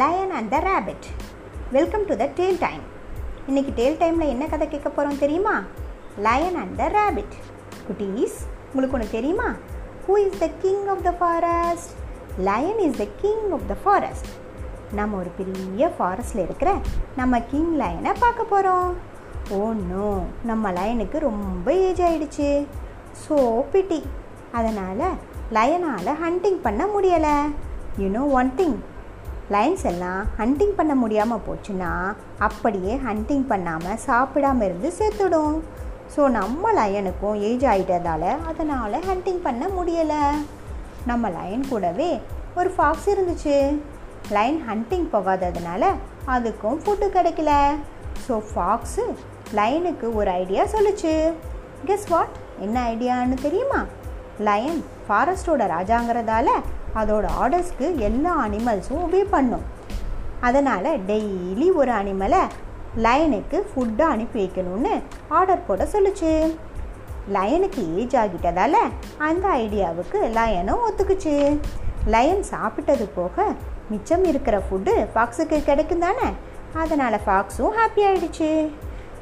Lion and the rabbit welcome to the tale time இன்றைக்கி tale டைமில் என்ன கதை கேட்க போகிறோம் தெரியுமா? லயன் அண்ட் த ரேபிட் குட்டீஸ் உங்களுக்கு ஒன்று தெரியுமா? Who is the king of the forest lion is the king of the forest நம்ம ஒரு பெரிய ஃபாரஸ்ட்டில் இருக்கிற நம்ம கிங் லயனை பார்க்க போகிறோம் ஓ நோ நம்ம லயனுக்கு ரொம்ப ஏஜ் ஆகிடுச்சு ஸோ பிட்டி அதனால் லயனால் ஹண்டிங் பண்ண முடியலை. You know one thing lions எல்லாம் ஹண்டிங் பண்ண முடியாமல் போச்சுன்னா அப்படியே ஹண்டிங் பண்ணாமல் சாப்பிடாம இருந்து செத்துடும் ஸோ நம்ம லயனுக்கும் ஏஜ் ஆகிட்டதால அதனால் ஹண்டிங் பண்ண முடியலை. நம்ம லயன் கூடவே ஒரு ஃபாக்ஸ் இருந்துச்சு. லைன் ஹண்டிங் போகாததுனால அதுக்கும் ஃபுட்டு கிடைக்கல. ஸோ ஃபாக்ஸு லைனுக்கு ஒரு ஐடியா சொல்லுச்சு. கெஸ் வாட் என்ன ஐடியான்னு தெரியுமா? லயன் ஃபாரஸ்டோட ராஜாங்கிறதால அதோட ஆர்டர்ஸ்க்கு எல்லா அனிமல்ஸும் ஒபே பண்ணும். அதனால் டெய்லி ஒரு அனிமலை லயனுக்கு ஃபுட்டை அனுப்பி வைக்கணும்னு ஆர்டர் போட சொல்லுச்சு. லயனுக்கு ஏஜ் ஆகிட்டதால அந்த ஐடியாவுக்கு லயனும் ஒத்துக்குச்சு. லயன் சாப்பிட்டது போக மிச்சம் இருக்கிற ஃபுட்டு ஃபாக்ஸுக்கு கிடைக்கும் தானே? அதனால் ஃபாக்ஸும் ஹாப்பி ஆயிடுச்சு.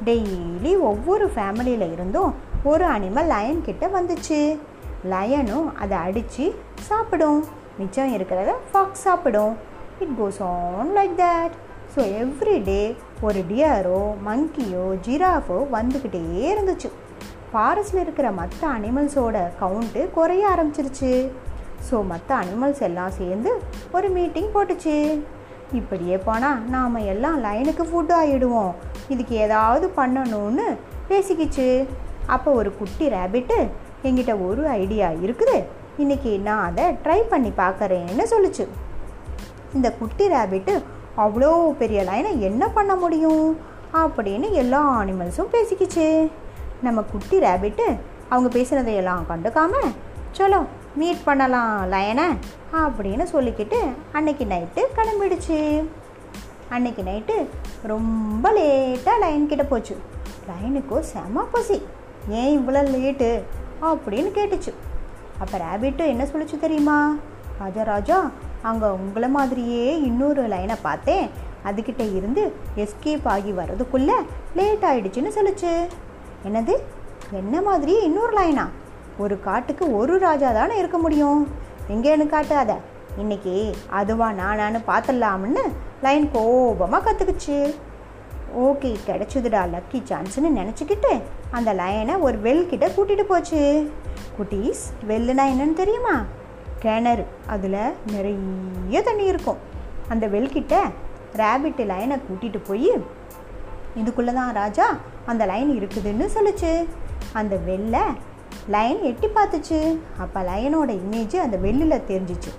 டெய்லி ஒவ்வொரு ஃபேமிலியில் இருந்தும் ஒரு அனிமல் லயன் கிட்ட வந்துச்சு. லயனும் அதை அடித்து சாப்பிடும். மிச்சம் இருக்கிறத ஃபாக்ஸ் சாப்பிடும். It goes on like that so every day ஒரு டியரோ மங்கியோ ஜிராஃபோ வந்துக்கிட்டே இருந்துச்சு. ஃபாரஸ்டில் இருக்கிற மற்ற அனிமல்ஸோட கவுண்ட்டு குறைய ஆரம்பிச்சிருச்சு. ஸோ மற்ற அனிமல்ஸ் எல்லாம் சேர்ந்து ஒரு மீட்டிங் போட்டுச்சு. இப்படியே போனால் நாம் எல்லாம் லைனுக்கு ஃபுட்டு ஆகிடுவோம் இதுக்கு ஏதாவது பண்ணணும்னு பேசிக்கிச்சு. அப்போ ஒரு குட்டி ரேபிட்டு எங்கிட்ட ஒரு ஐடியா இருக்குது. இன்றைக்கி நான் அதை ட்ரை பண்ணி பார்க்குறேன்னு சொல்லுச்சு. இந்த குட்டி ரேபிட்டு அவ்வளோ பெரிய லைனை என்ன பண்ண முடியும்? அப்படின்னு எல்லா அனிமல்ஸும் பேசிக்கிச்சு. நம்ம குட்டி ரேபிட்டு அவங்க பேசுனதையெல்லாம் கண்டுக்காம சலோ மீட் பண்ணலாம் லயனை அப்படின்னு சொல்லிக்கிட்டு அன்னைக்கு நைட்டு கிளம்பிடுச்சு. அன்னைக்கு நைட்டு ரொம்ப லேட்டாக லைன் கிட்ட போச்சு. லைனுக்கும் செம பசி. ஏன் இவ்வளோ லேட்டு அப்படின்னு கேட்டுச்சு. அப்போ ரேபிட்டு என்ன சொல்லிச்சு தெரியுமா? ராஜா ராஜா அங்கே உங்களை மாதிரியே இன்னொரு லைனை பார்த்தேன். அதுக்கிட்ட இருந்து எஸ்கேப் ஆகி வர்றதுக்குள்ளே லேட் ஆயிடுச்சுன்னு சொல்லுச்சு. என்னது? என்ன மாதிரி இன்னொரு லைனா ஒரு காட்டுக்கு ஒரு ராஜா தானே இருக்க முடியும். எங்கேன்னு காட்டாத இன்னைக்கு அதுவா நானான்னு பார்த்துடலாம்னு லைன் கோபமாக கற்றுக்குச்சு ஓகே கிடச்சிதுடா லக்கி சான்ஸ்னு நினச்சிக்கிட்டு அந்த லைனை ஒரு வெல் கிட்ட கூட்டிகிட்டு போச்சு. குட்டீஸ் வெல்லுனா என்னன்னு தெரியுமா? கிணறு. அதில் நிறைய தண்ணி இருக்கும். அந்த வெல்கிட்ட ரேபிட்டு லைனை கூட்டிகிட்டு போய் இதுக்குள்ளே தான் ராஜா அந்த லைன் இருக்குதுன்னு சொல்லுச்சு. அந்த வெள்ளை லைன் எட்டி பார்த்துச்சு. அப்போ லைனோட இமேஜ் அந்த வெள்ளில் தெரிஞ்சிச்சு.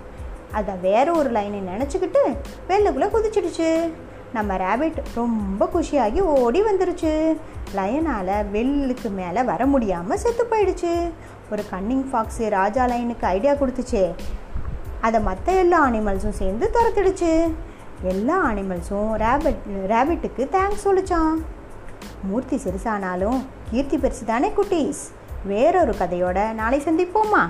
அதை வேற ஒரு லைனை நினச்சிக்கிட்டு வெள்ளுக்குள்ளே குதிச்சிடுச்சு. நம்ம ரேபிட் ரொம்ப குஷியாகி ஓடி வந்துருச்சு. லயனால் வெள்ளுக்கு மேலே வர முடியாமல் செத்து போயிடுச்சு. ஒரு கன்னிங் ஃபாக்ஸு ராஜா லைனுக்கு ஐடியா கொடுத்துச்சே. அதை மற்ற எல்லா அனிமல்ஸும் சேர்ந்து துரத்திடுச்சு. எல்லா அனிமல்ஸும் ரேபிட் ரேபிட்டுக்கு தேங்க்ஸ் சொல்லிச்சான் மூர்த்தி சிறுசானாலும் கீர்த்தி பெருசு தானே குட்டீஸ். வேறொரு கதையோட நாளை சந்திப்போமா?